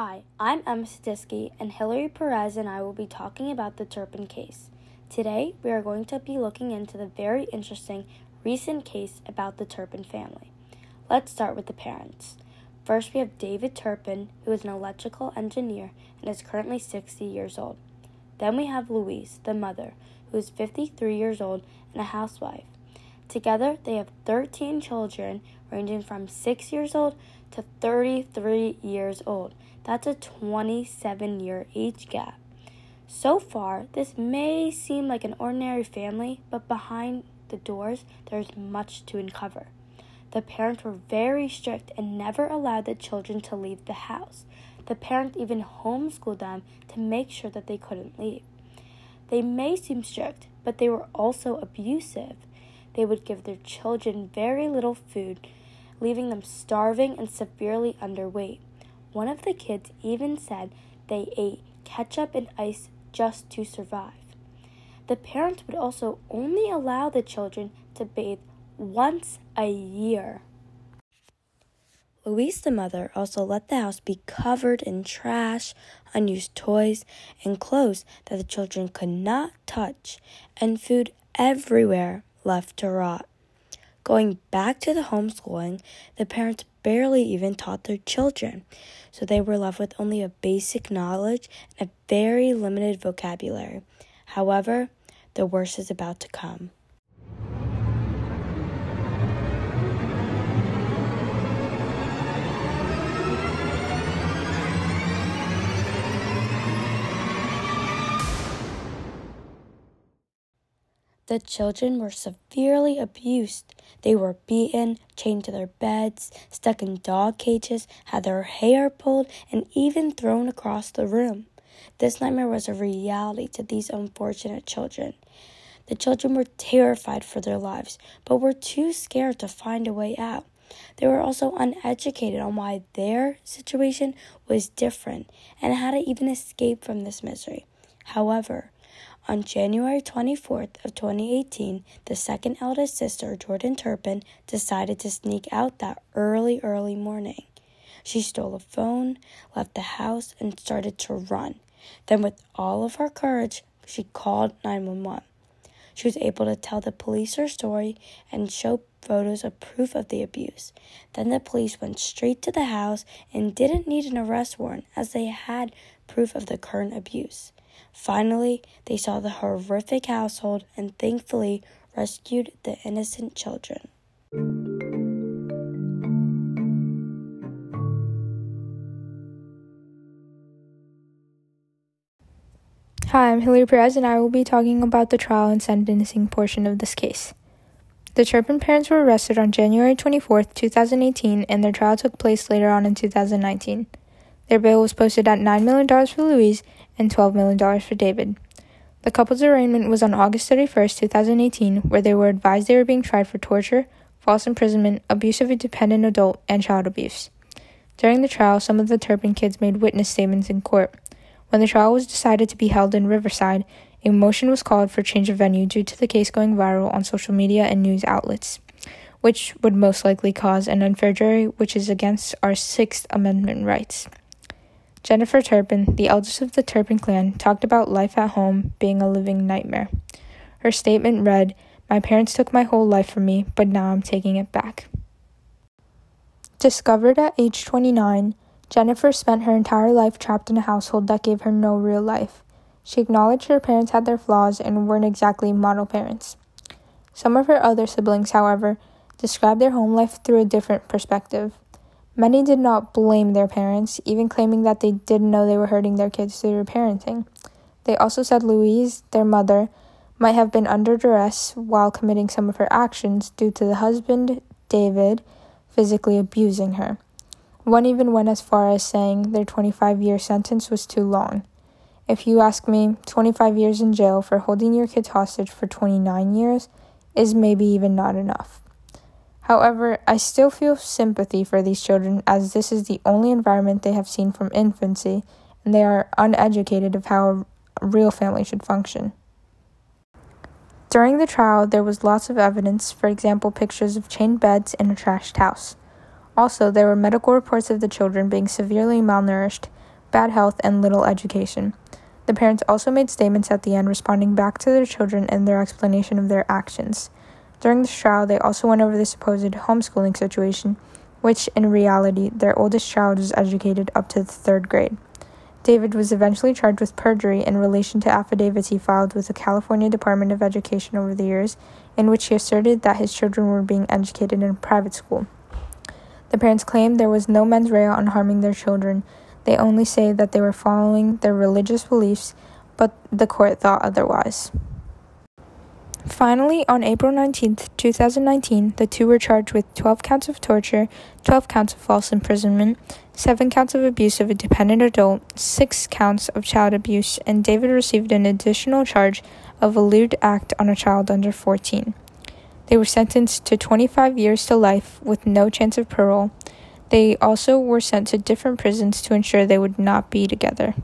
Hi, I'm Emma Sadisky, and Hillary Perez and I will be talking about the Turpin case. Today, we are going to be looking into the very interesting recent case about the Turpin family. Let's start with the parents. First, we have David Turpin, who is an electrical engineer and is currently 60 years old. Then we have Louise, the mother, who is 53 years old and a housewife. Together, they have 13 children, ranging from 6 years old to 33 years old. That's a 27 year age gap. So far, this may seem like an ordinary family, but behind the doors, there's much to uncover. The parents were very strict and never allowed the children to leave the house. The parents even homeschooled them to make sure that they couldn't leave. They may seem strict, but they were also abusive. They would give their children very little food, leaving them starving and severely underweight. One of the kids even said they ate ketchup and ice just to survive. The parents would also only allow the children to bathe once a year. Louise, the mother, also let the house be covered in trash, unused toys, and clothes that the children could not touch, and food everywhere left to rot. Going back to the homeschooling, the parents barely even taught their children, so they were left with only a basic knowledge and a very limited vocabulary. However, the worst is about to come. The children were severely abused. They were beaten, chained to their beds, stuck in dog cages, had their hair pulled, and even thrown across the room. This nightmare was a reality to these unfortunate children. The children were terrified for their lives, but were too scared to find a way out. They were also uneducated on why their situation was different and how to even escape from this misery. However, on January 24th of 2018, the second eldest sister, Jordan Turpin, decided to sneak out that early, early morning. She stole a phone, left the house, and started to run. Then, with all of her courage, she called 911. She was able to tell the police her story and show photos of proof of the abuse. Then the police went straight to the house and didn't need an arrest warrant as they had proof of the current abuse. Finally, they saw the horrific household and thankfully rescued the innocent children. Hi, I'm Hilary Perez, and I will be talking about the trial and sentencing portion of this case. The Turpin parents were arrested on January 24, 2018, and their trial took place later on in 2019. Their bail was posted at $9 million for Louise and $12 million for David. The couple's arraignment was on August 31, 2018, where they were advised they were being tried for torture, false imprisonment, abuse of a dependent adult, and child abuse. During the trial, some of the Turpin kids made witness statements in court. When the trial was decided to be held in Riverside, a motion was called for change of venue due to the case going viral on social media and news outlets, which would most likely cause an unfair jury, which is against our Sixth Amendment rights. Jennifer Turpin, the eldest of the Turpin clan, talked about life at home being a living nightmare. Her statement read, My parents took my whole life from me, but now I'm taking it back. Discovered at age 29, Jennifer spent her entire life trapped in a household that gave her no real life. She acknowledged her parents had their flaws and weren't exactly model parents. Some of her other siblings, however, described their home life through a different perspective. Many did not blame their parents, even claiming that they didn't know they were hurting their kids through their parenting. They also said Louise, their mother, might have been under duress while committing some of her actions due to the husband, David, physically abusing her. One even went as far as saying their 25 year sentence was too long. If you ask me, 25 years in jail for holding your kids hostage for 29 years is maybe even not enough. However, I still feel sympathy for these children as this is the only environment they have seen from infancy and they are uneducated of how a real family should function. During the trial, there was lots of evidence, for example, pictures of chained beds in a trashed house. Also, there were medical reports of the children being severely malnourished, bad health, and little education. The parents also made statements at the end responding back to their children and their explanation of their actions. During the trial, they also went over the supposed homeschooling situation, which in reality, their oldest child was educated up to the third grade. David was eventually charged with perjury in relation to affidavits he filed with the California Department of Education over the years, in which he asserted that his children were being educated in a private school. The parents claimed there was no mens rea on harming their children, they only say that they were following their religious beliefs, but the court thought otherwise. Finally, on April 19, 2019, the two were charged with 12 counts of torture, 12 counts of false imprisonment, 7 counts of abuse of a dependent adult, 6 counts of child abuse, and David received an additional charge of a lewd act on a child under 14. They were sentenced to 25 years to life with no chance of parole. They also were sent to different prisons to ensure they would not be together.